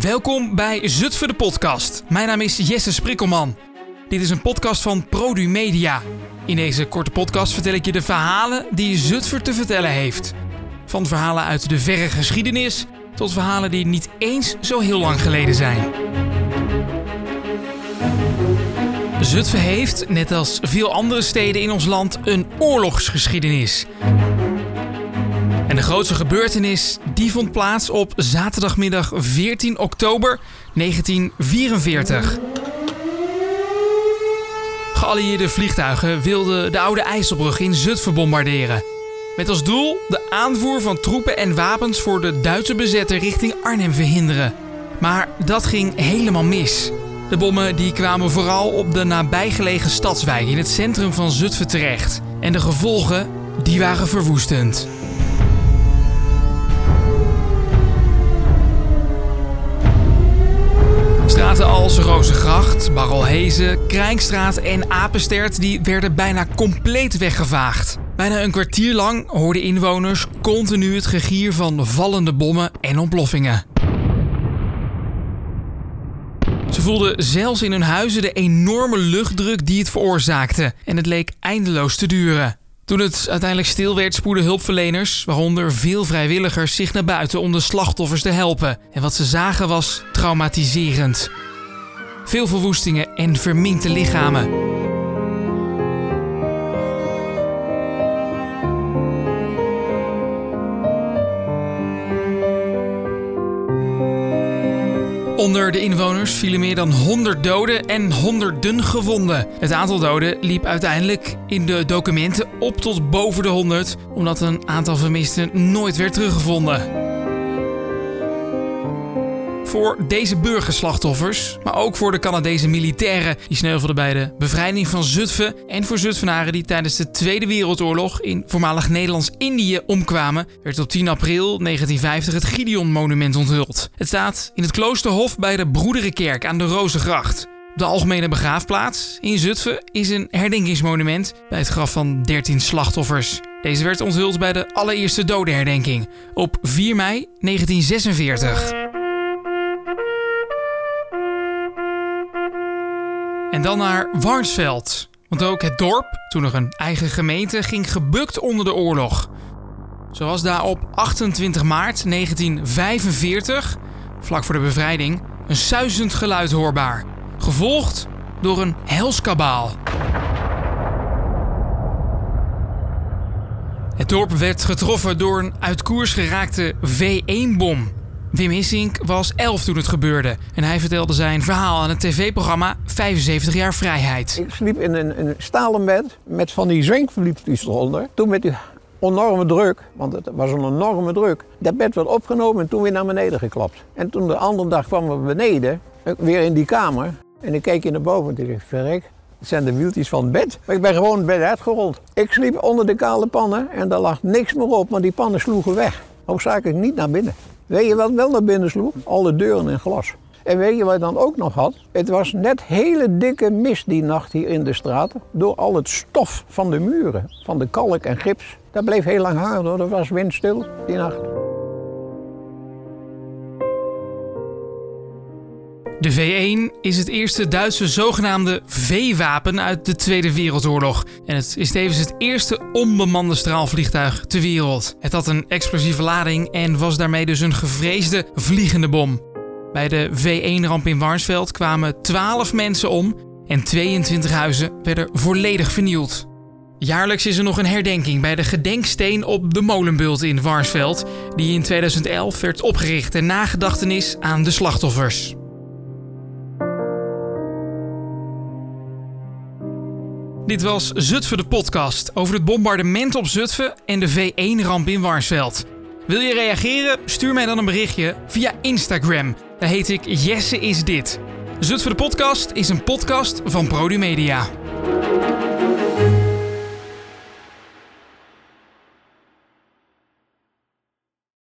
Welkom bij Zutphen de podcast. Mijn naam is Jesse Sprikkelman. Dit is een podcast van Produ Media. In deze korte podcast vertel ik je de verhalen die Zutphen te vertellen heeft. Van verhalen uit de verre geschiedenis tot verhalen die niet eens zo heel lang geleden zijn. Zutphen heeft, net als veel andere steden in ons land, een oorlogsgeschiedenis. En de grootste gebeurtenis die vond plaats op zaterdagmiddag 14 oktober 1944. Geallieerde vliegtuigen wilden de oude IJsselbrug in Zutphen bombarderen. Met als doel de aanvoer van troepen en wapens voor de Duitse bezetter richting Arnhem verhinderen. Maar dat ging helemaal mis. De bommen die kwamen vooral op de nabijgelegen stadswijk in het centrum van Zutphen terecht. En de gevolgen, die waren verwoestend. Straten als Rozengracht, Barrelhezen, Krijnkstraat en Apenstert die werden bijna compleet weggevaagd. Bijna een kwartier lang hoorden inwoners continu het gegier van vallende bommen en ontploffingen. Ze voelden zelfs in hun huizen de enorme luchtdruk die het veroorzaakte en het leek eindeloos te duren. Toen het uiteindelijk stil werd, spoedden hulpverleners, waaronder veel vrijwilligers, zich naar buiten om de slachtoffers te helpen. En wat ze zagen was traumatiserend. Veel verwoestingen en verminkte lichamen. Onder de inwoners vielen meer dan 100 doden en honderden gewonden. Het aantal doden liep uiteindelijk in de documenten op tot boven de 100, omdat een aantal vermisten nooit werd teruggevonden. Voor deze burgerslachtoffers, maar ook voor de Canadese militairen die sneuvelden bij de bevrijding van Zutphen en voor Zutphenaren die tijdens de Tweede Wereldoorlog in voormalig Nederlands-Indië omkwamen, werd op 10 april 1950 het Gideon-monument onthuld. Het staat in het kloosterhof bij de Broederenkerk aan de Rozengracht. De algemene begraafplaats in Zutphen is een herdenkingsmonument bij het graf van 13 slachtoffers. Deze werd onthuld bij de allereerste dodenherdenking op 4 mei 1946. En dan naar Warnsveld. Want ook het dorp, toen nog een eigen gemeente, ging gebukt onder de oorlog. Zo was daar op 28 maart 1945, vlak voor de bevrijding, een suizend geluid hoorbaar. Gevolgd door een helskabaal. Het dorp werd getroffen door een uit koers geraakte V1-bom. Wim Hissink was 11 toen het gebeurde en hij vertelde zijn verhaal aan het tv-programma 75 jaar vrijheid. Ik sliep in een, een stalen bed met van die zwenkverliepjes eronder. Toen met die enorme druk, want het was een enorme druk, dat bed werd opgenomen en toen weer naar beneden geklapt. En toen de andere dag kwamen we beneden, weer in die kamer. En ik keek naar boven en ik dacht, verrek, het zijn de wieltjes van het bed. Maar ik ben gewoon het bed uitgerold. Ik sliep onder de kale pannen en daar lag niks meer op, want die pannen sloegen weg. Hoofdzakelijk niet naar binnen. Weet je wat wel naar binnen sloeg? Alle deuren in glas. En weet je wat je dan ook nog had? Het was net hele dikke mist die nacht hier in de straat. Door al het stof van de muren, van de kalk en gips. Dat bleef heel lang hangen hoor, dat was windstil die nacht. De V1 is het eerste Duitse zogenaamde V-wapen uit de Tweede Wereldoorlog. En het is tevens het eerste onbemande straalvliegtuig ter wereld. Het had een explosieve lading en was daarmee dus een gevreesde vliegende bom. Bij de V1-ramp in Warnsveld kwamen 12 mensen om en 22 huizen werden volledig vernield. Jaarlijks is er nog een herdenking bij de gedenksteen op de Molenbult in Warnsveld, die in 2011 werd opgericht ter nagedachtenis aan de slachtoffers. Dit was Zutphen de podcast over het bombardement op Zutphen en de V1-ramp in Warnsveld. Wil je reageren? Stuur mij dan een berichtje via Instagram. Daar heet ik Jesse is dit. Zutphen de podcast is een podcast van Media.